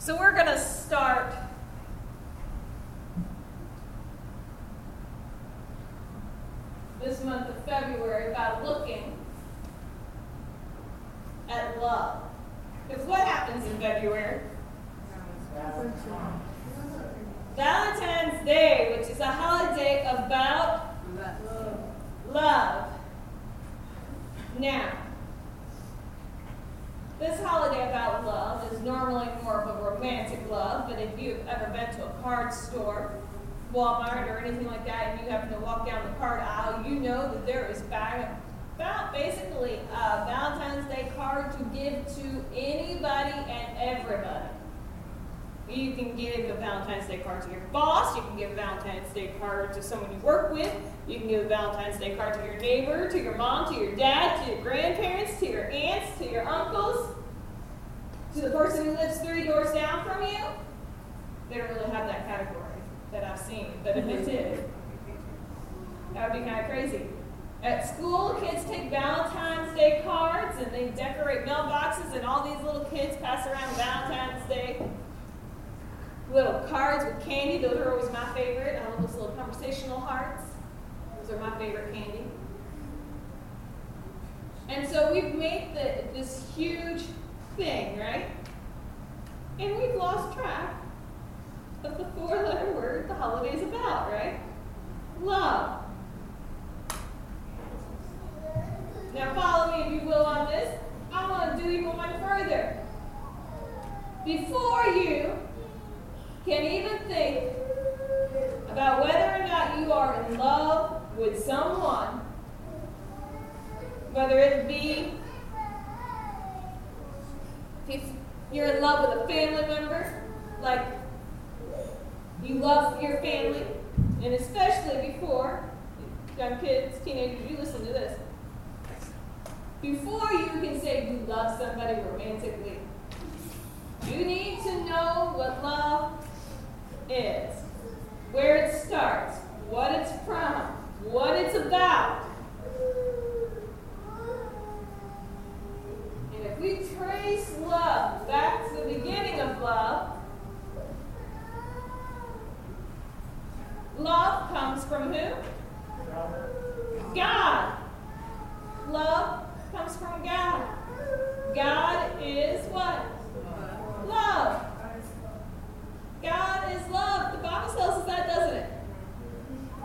So we're going to start this month of February by looking at love. Because what happens in February? Valentine's Day, which is a holiday about love. Now, this holiday about love is normally romantic love, but if you've ever been to a card store, Walmart, or anything like that, and you happen to walk down the card aisle, you know that there is about basically a Valentine's Day card to give to anybody and everybody. You can give a Valentine's Day card to your boss. You can give a Valentine's Day card to someone you work with. You can give a Valentine's Day card to your neighbor, to your mom, to your dad, to your grandparents, to your aunts, to your uncles, to the person who lives three doors. They don't really have that category that I've seen, but if they mm-hmm. did, that would be kind of crazy. At school, kids take Valentine's Day cards and they decorate mailboxes, and all these little kids pass around Valentine's Day little cards with candy. Those are always my favorite. I love those little conversational hearts. Those are my favorite candy. And so we've made the, this huge thing, right? And we've lost track of the four letter word the holiday's about, right? Love. Now, follow me if you will on this. I want to do even one further. Before you can even think about whether or not you are in love with someone, whether it be if you're in love with a family member, like you love your family, and especially before, young kids, teenagers, you listen to this. Before you can say you love somebody romantically, you need to know what love is, where it starts, what it's from, what it's about. And if we trace love back to the beginning of love, love comes from who? God. Love comes from God. God is what? Love. God is love. The Bible tells us that, doesn't it?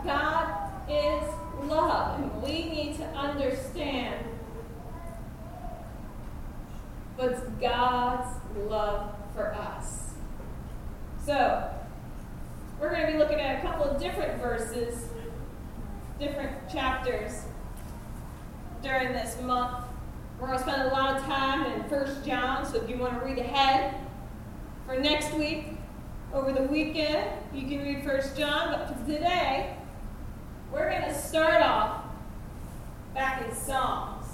God is love. And we need to understand what's God's love for us. So, we're going to be looking at a couple of different verses, different chapters during this month. We're going to spend a lot of time in First John, so if you want to read ahead for next week, over the weekend, you can read First John, but today, we're going to start off back in Psalms.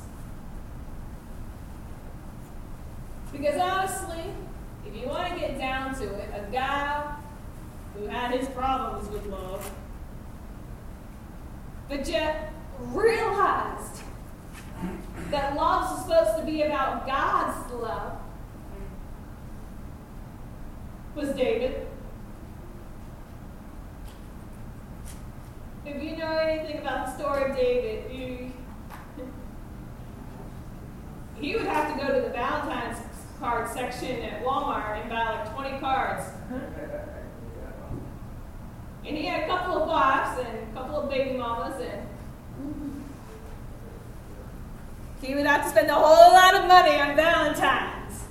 Because honestly, if you want to get down to it, a guy who had his problems with love, but yet realized that love is supposed to be about God's love was David. If you know anything about the story of David, you, he would have to go to the Valentine's card section at Walmart and buy like 20 cards. And he had a couple of wives and a couple of baby mamas, and he would have to spend a whole lot of money on Valentine's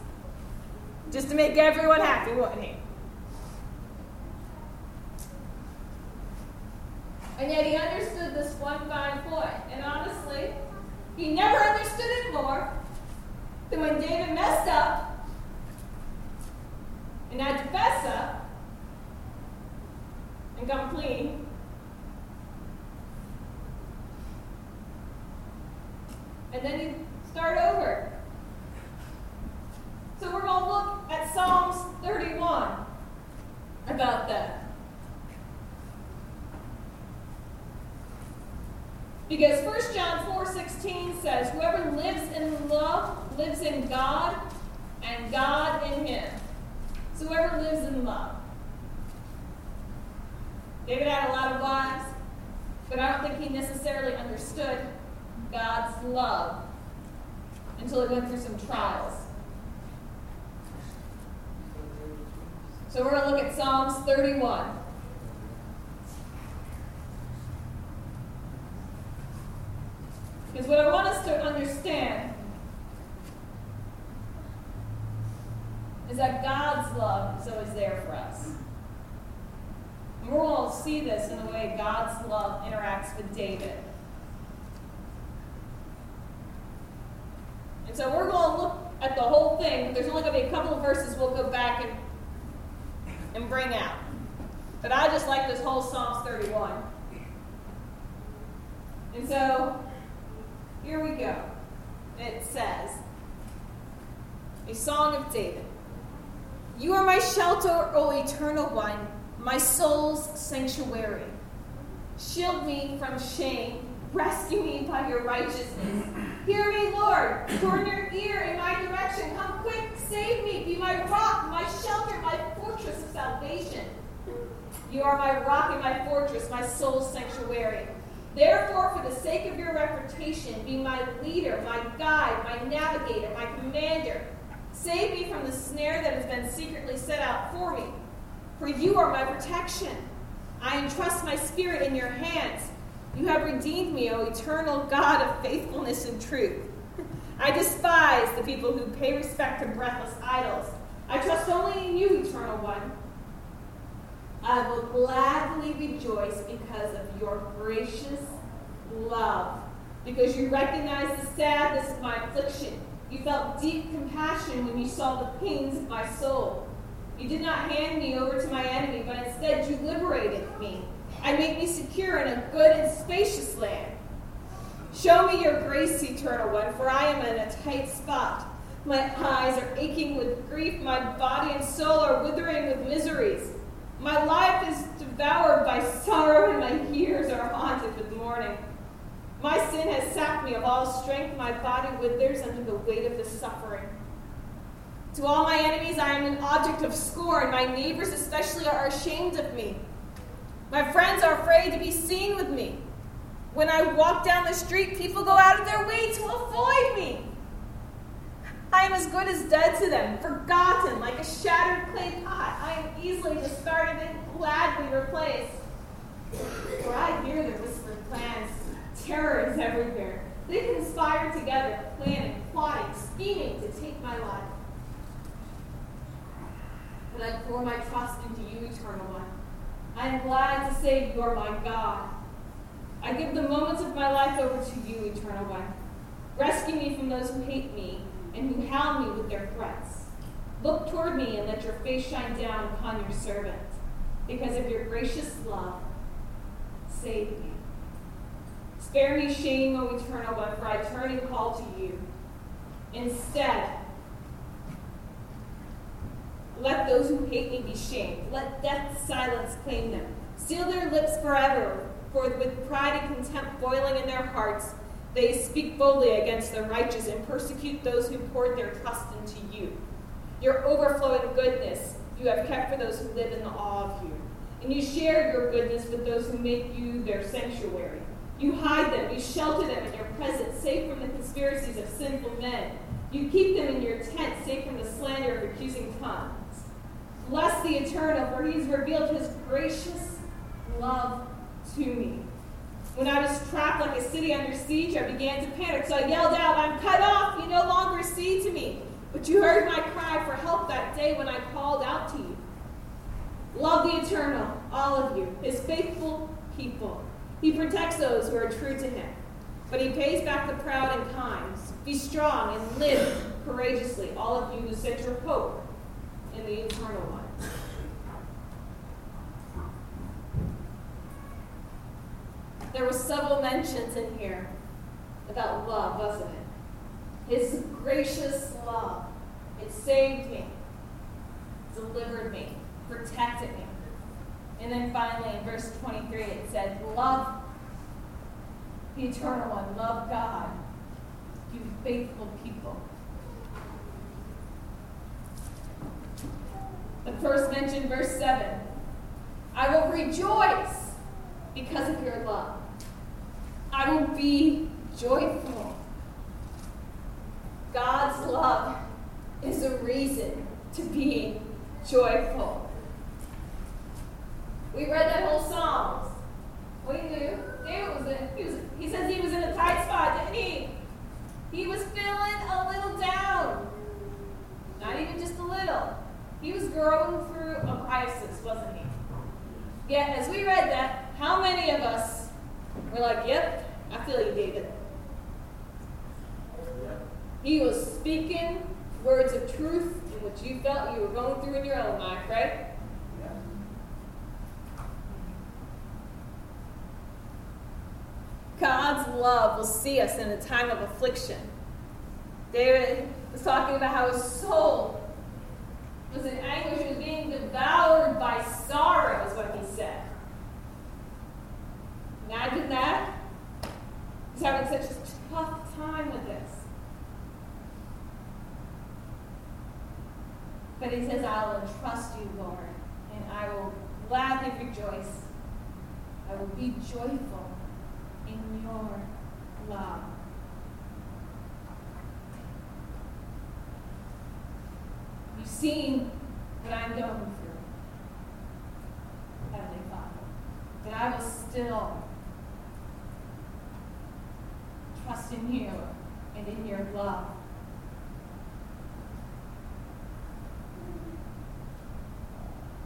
just to make everyone happy, wouldn't he? And yet he understood this one fine point. And honestly, he never understood it more than when David messed up and had to fess up and come clean. And then you start over. So we're going to look at Psalms 31 about that. Because 1 John 4:16 says, "Whoever lives in love lives in God, and God in him." So whoever lives in love. David had a lot of wives, but I don't think he necessarily understood God's love until he went through some trials. So we're going to look at Psalms 31. Because what I want us to understand is that God's love is always there for us. And we're going to see this in the way God's love interacts with David. And so we're going to look at the whole thing. There's only going to be a couple of verses we'll go back and, and bring out. But I just like this whole Psalms 31. And so here we go. It says, A Song of David. You are my shelter, O eternal one, my soul's sanctuary. Shield me from shame, rescue me by your righteousness. Hear me, Lord. Turn your ear in my direction. Come quick, save me. Be my rock, my shelter, my fortress of salvation. You are my rock and my fortress, my soul's sanctuary. Therefore, for the sake of your reputation, be my leader, my guide, my navigator, my commander. Save me from the snare that has been secretly set out for me. For you are my protection. I entrust my spirit in your hands. You have redeemed me, O eternal God of faithfulness and truth. I despise the people who pay respect to breathless idols. I trust only in you, eternal one. I will gladly rejoice because of your gracious love, because you recognize the sadness of my affliction. You felt deep compassion when you saw the pains of my soul. You did not hand me over to my enemy, but instead you liberated me. I make me secure in a good and spacious land. Show me your grace, eternal one, for I am in a tight spot. My eyes are aching with grief, my body and soul are withering with miseries. My life is devoured by sorrow, and my years are haunted with mourning. My sin has sapped me of all strength. My body withers under the weight of the suffering. To all my enemies, I am an object of scorn. My neighbors, especially, are ashamed of me. My friends are afraid to be seen with me. When I walk down the street, people go out of their way to avoid me. I am as good as dead to them, forgotten like a shattered clay pot. I am easily discarded and gladly replaced. For I hear their whispered plans. Terror is everywhere. They conspire together, planning, plotting, scheming to take my life. But I pour my trust into you, Eternal One. I am glad to say you are my God. I give the moments of my life over to you, Eternal One. Rescue me from those who hate me and who hound me with their threats. Look toward me and let your face shine down upon your servant. Because of your gracious love, save me. Spare me shame, O eternal one, for I turn and call to you. Instead, let those who hate me be shamed. Let death's silence claim them. Seal their lips forever, for with pride and contempt boiling in their hearts, they speak boldly against the righteous and persecute those who poured their trust into you. Your overflowing goodness you have kept for those who live in the awe of you. And you share your goodness with those who make you their sanctuary. You hide them, you shelter them in your presence, safe from the conspiracies of sinful men. You keep them in your tent, safe from the slander of accusing tongues. Bless the Eternal, for he has revealed his gracious love to me. When I was trapped like a city under siege, I began to panic, so I yelled out, I'm cut off, you no longer see to me. But you heard my cry for help that day when I called out to you. Love the Eternal, all of you, his faithful people. He protects those who are true to him, but he pays back the proud and kind. Be strong and live courageously, all of you who set your hope in the Eternal One. There were several mentions in here about love, wasn't it? His gracious love. It saved me, delivered me, protected me. And then finally, in verse 23, it said, Love the eternal one, love God, you faithful people. The first mentioned, verse 7. I will rejoice because of your love. I will be joyful. God's love is a reason to be joyful. We read that whole Psalms. We knew David was in, he was he says he was in a tight spot, didn't he? He was feeling a little down. Not even just a little. He was going through a crisis, wasn't he? Yet as we read that, how many of us were like, Yep, I feel you, David. He was speaking words of truth in what you felt you were going through in your own life, right? God's love will see us in a time of affliction. David was talking about how his soul was in anguish, was being devoured by sorrow, is what he said. Imagine that. He's having such a tough time with this. But he says, I will trust you, Lord, and I will gladly rejoice. I will be joyful in your love. You've seen what I'm going through, Heavenly Father. But I will still trust in you and in your love.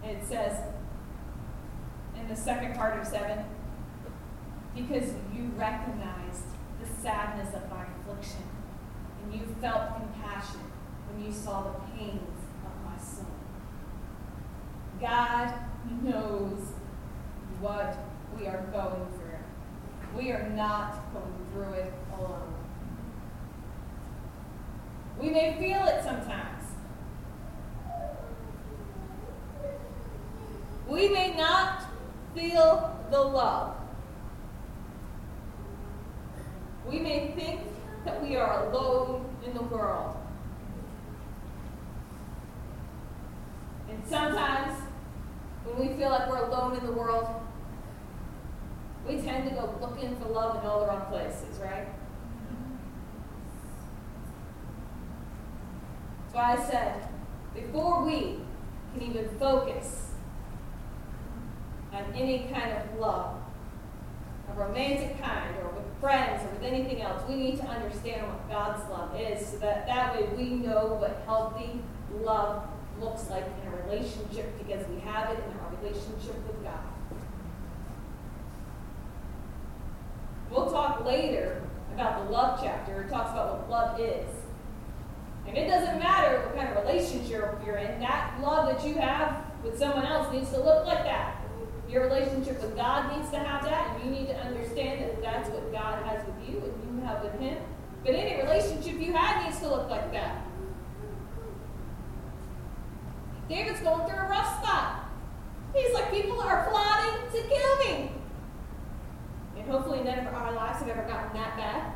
It says in the second part of 7 because you recognized the sadness of my affliction and you felt compassion when you saw the pains of my soul. God knows what we are going through. We are not going through it alone. We may feel it sometimes. We may not feel the love. We may think that we are alone in the world. And sometimes, when we feel like we're alone in the world, we tend to go looking for love in all the wrong places, right? That's why I said, before we can even focus on any kind of love, a romantic kind, or with friends, or with anything else, we need to understand what God's love is so that that way we know what healthy love looks like in a relationship because we have it in our relationship with God. We'll talk later about the love chapter. It talks about what love is. And it doesn't matter what kind of relationship you're in, that love that you have with someone else needs to look like that. Your relationship with God needs to have that, and you need to understand that that's what God has with you and you have with Him. But any relationship you have needs to look like that. David's going through a rough spot. He's like, people are plotting to kill me. And hopefully none of our lives have ever gotten that bad.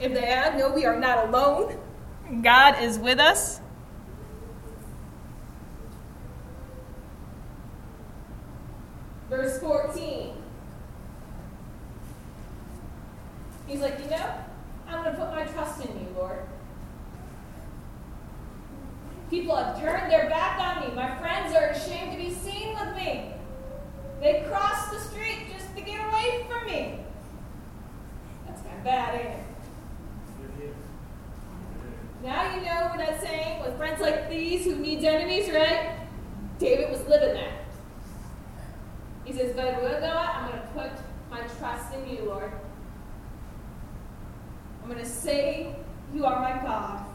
If they have, no, we are not alone. God is with us. Verse 14. He's like, you know, I'm going to put my trust in you, Lord. People have turned their back on me. My friends are ashamed to be seen with me. They cross the street just to get away from me. That's kind of bad, ain't it? Now you know what that's saying with friends like these who needs enemies, right? David was living that. He says, But I will God, I'm going to put my trust in you, Lord. I'm going to say, You are my God.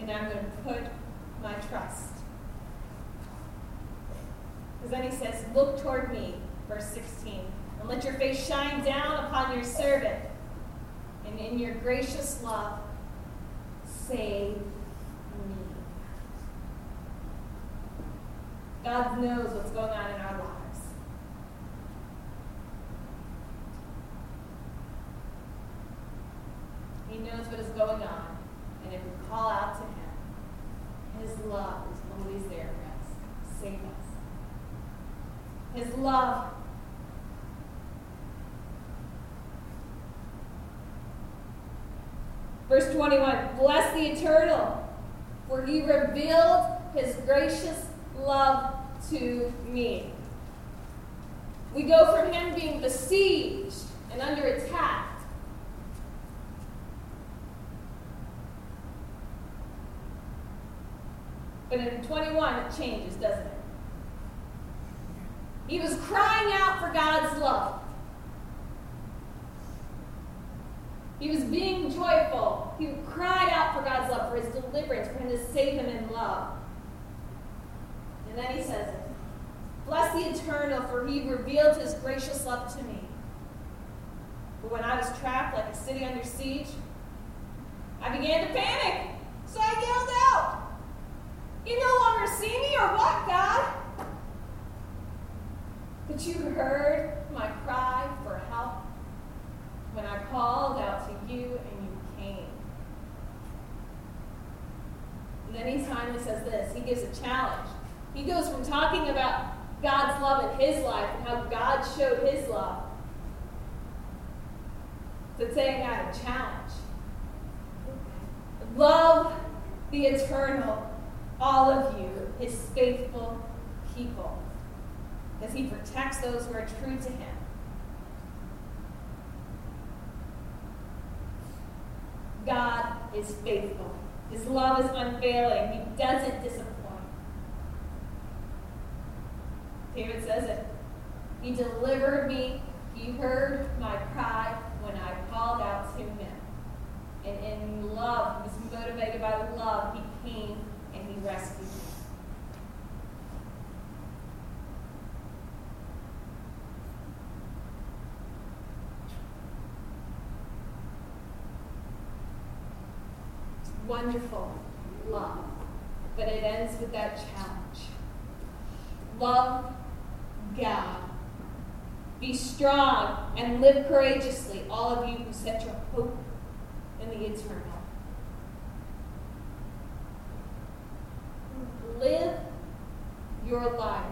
And I'm going to put my trust. Because then he says, Look toward me, verse 16, and let your face shine down upon your servant. And in your gracious love, save me. God knows what's going on in our lives. knows what is going on. And if we call out to him, his love is always there for us. Save us. His love Verse 21 Bless the eternal, for he revealed his gracious love to me. We go from him being besieged and under attack But in 21, it changes, doesn't it? He was crying out for God's love. He was being joyful. He cried out for God's love, for his deliverance, for him to save him in love. And then he says Bless the eternal, for he revealed his gracious love to me. But when I was trapped like a city under siege, I began to panic. So I yelled out, You no longer see me, or what, God? But you heard my cry for help when I called out to you and you came. And then he finally says this he gives a challenge. He goes from talking about God's love in his life and how God showed his love to saying I a challenge. Love the eternal, all of you, his faithful people, as he protects those who are true to him. God is faithful. His love is unfailing. He doesn't disappoint. David says it. He delivered me. He heard my cry when I called out to him. And in love, he was motivated by love. He came and he rescued me. Wonderful love. But it ends with that challenge. Love God. Be strong and live courageously, all of you who set your hope in the eternal. Live your life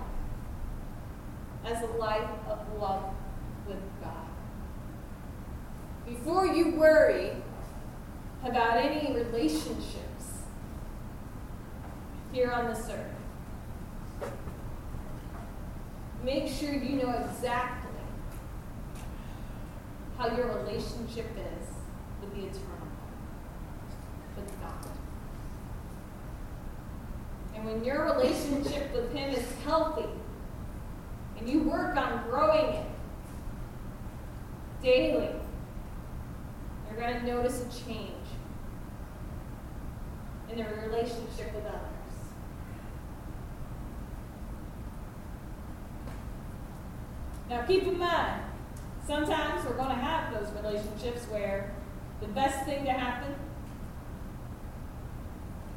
as a life of love with God. Before you worry about any relationships here on this earth. Make sure you know exactly how your relationship is with the eternal, with God. And when your relationship with Him is healthy, and you work on growing it daily, you're going to notice a change in their relationship with others. Now, keep in mind, sometimes we're going to have those relationships where the best thing to happen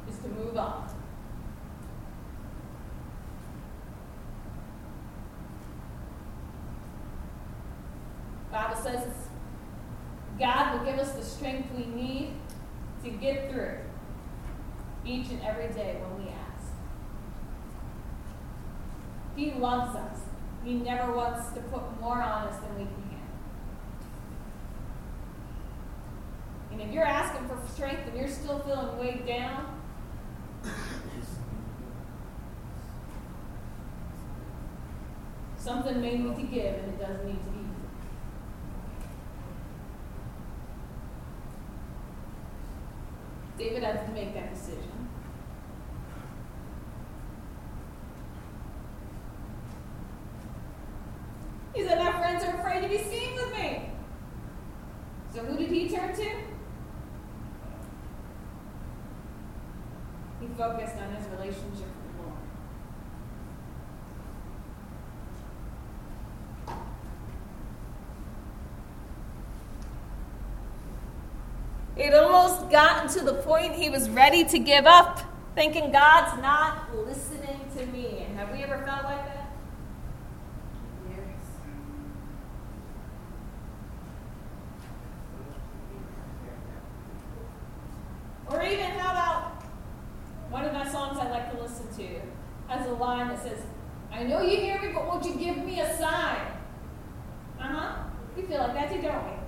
is to move on. Bible says God will give us the strength we need to get through each and every day when we ask. He loves us. He never wants to put more on us than we can handle. And if you're asking for strength and you're still feeling weighed down, something may need to give and it doesn't need to be. David had to make that decision. He said, My friends are afraid to be seen with me. So who did he turn to? He focused on his relationship It almost gotten to the point he was ready to give up, thinking God's not listening to me. And have we ever felt like that? Yes. Or even, how about one of my songs I like to listen to has a line that says, I know you hear me, but won't you give me a sign? Uh huh. You feel like that too, don't we?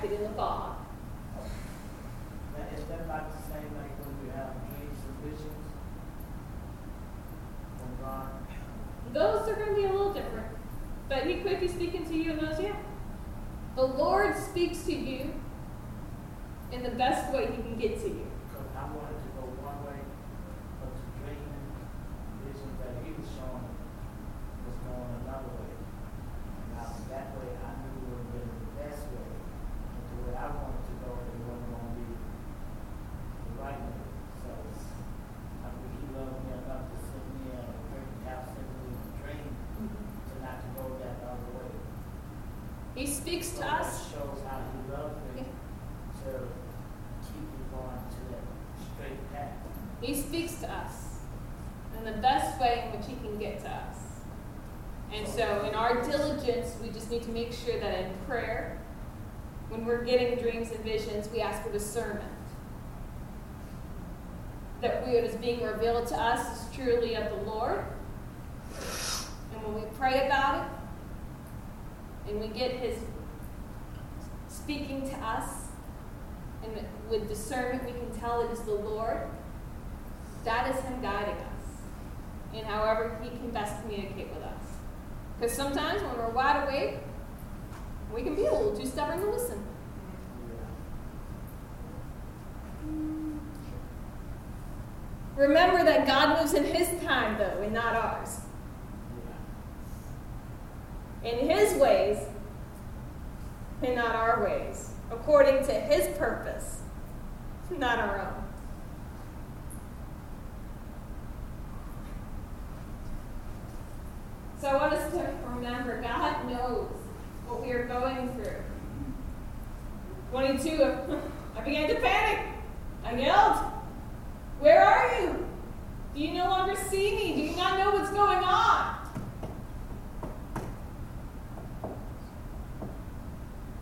Distracted in the fog. Is that like the same like when you have dreams and visions from God? Those are going to be a little different. But he could be speaking to you in those, yeah. The Lord speaks to you in the best way he can get to you. Because I wanted to go one way, but the dream vision that he was showing was going another way. Now, that way I knew would have been the best way. But the way I wanted to go, it wasn't going to be the right way. So I think he loved me enough to send me a dream, have sent me a dream to not to go that other way. He speaks So to that us. shows how he loved me to keep me going to that straight path. He speaks to us in the best way in which he can get to us. And so, in our diligence, we just need to make sure that in prayer, when we're getting dreams and visions, we ask for discernment. That what is being revealed to us is truly of the Lord. And when we pray about it, and we get his speaking to us, and with discernment, we can tell it is the Lord. That is Him guiding us in however He can best communicate with us. Because sometimes when we're wide awake, we can be a little too stubborn to listen. Remember that God moves in His time, though, and not ours. In His ways, and not our ways, according to His purpose, not our own. So I want us to remember God knows what we are going through. 22, I began to panic. I yelled, Where are you? Do you no longer see me? Do you not know what's going on?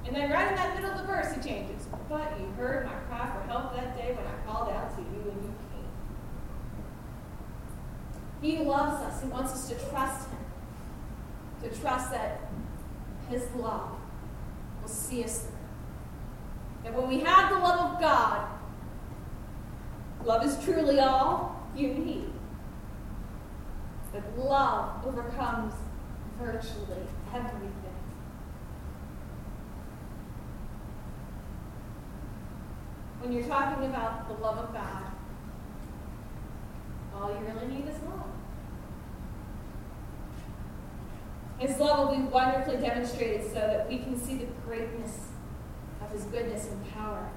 And then right in that middle of the verse, he changes. But you heard my cry for help that day when I called out to you and you came. He loves us. He wants us to trust him. To trust that his love will see us through. That when we have the love of God, love is truly all you need. That love overcomes virtually everything. When you're talking about the love of God, all you really need is love. His love will be wonderfully demonstrated so that we can see the greatness of His goodness and power.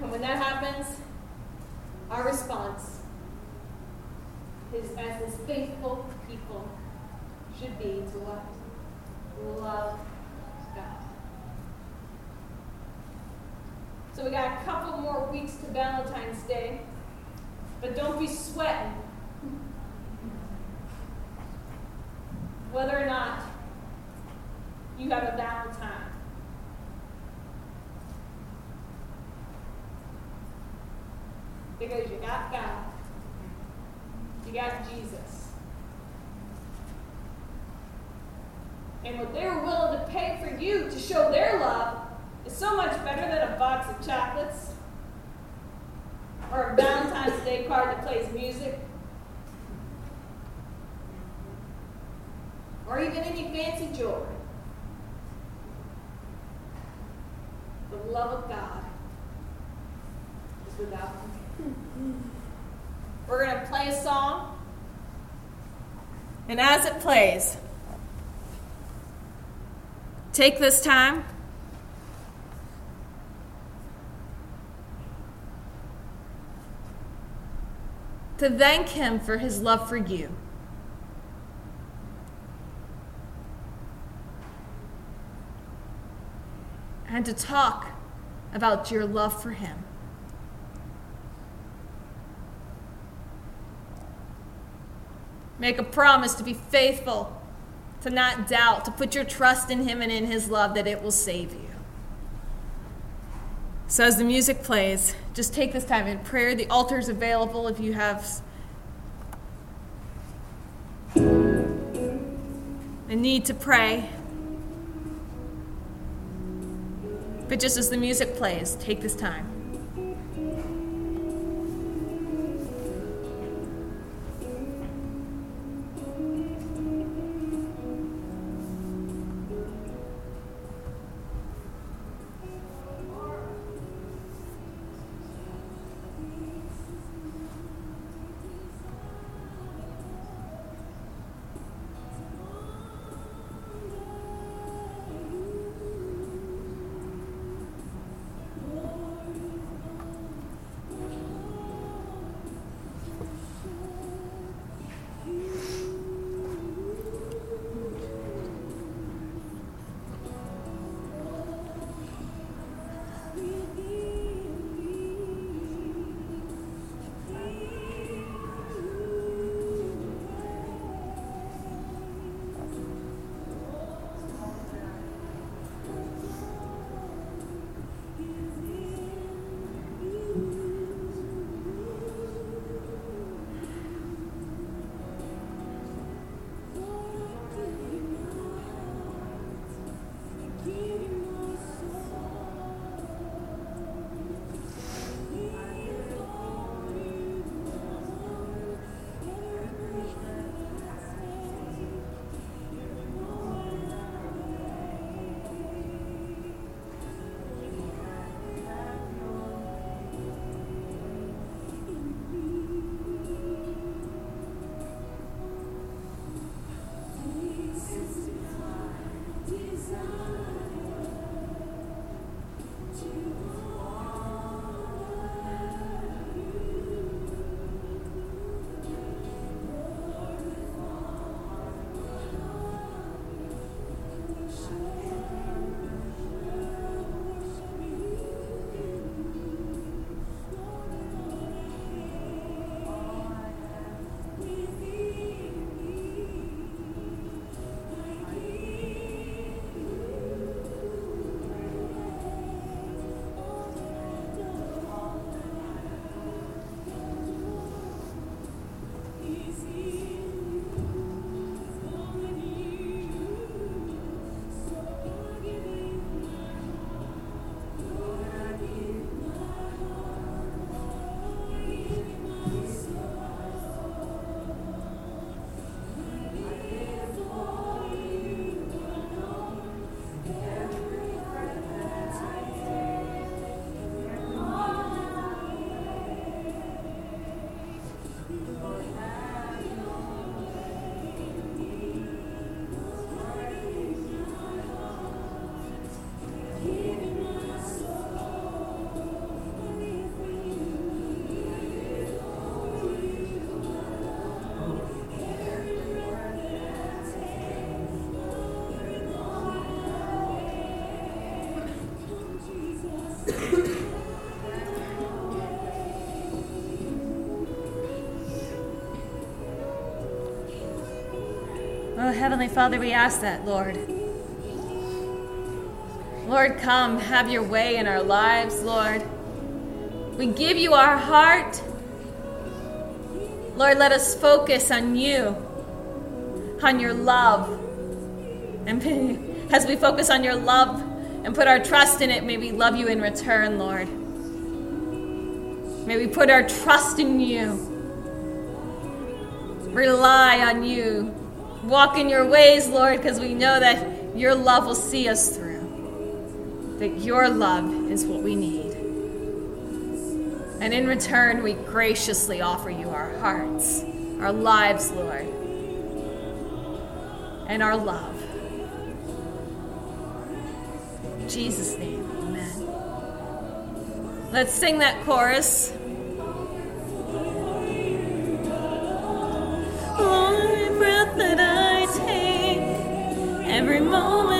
And when that happens, our response is as his faithful people should be to what? Love God. So we got a couple more weeks to Valentine's Day, but don't be sweating whether or not you have a Valentine. Because you got God. You got Jesus. And what they were willing to pay for you to show their love so much better than a box of chocolates or a Valentine's Day card that plays music or even any fancy jewelry. The love of God is without We're going to play a song. And as it plays, take this time. To thank Him for His love for you. And to talk about your love for Him. Make a promise to be faithful, to not doubt, to put your trust in Him and in His love that it will save you. So, as the music plays, just take this time in prayer. The altar is available if you have a need to pray. But just as the music plays, take this time. Oh, Heavenly Father, we ask that, Lord. Lord, come, have your way in our lives, Lord. We give you our heart. Lord, let us focus on you, on your love. And as we focus on your love and put our trust in it, may we love you in return, Lord. May we put our trust in you, rely on you, walk in your ways, Lord, because we know that your love will see us through, that your love is what we need. And in return, we graciously offer you our hearts, our lives, Lord, and our love. Jesus' name, amen. Let's sing that chorus. Every moment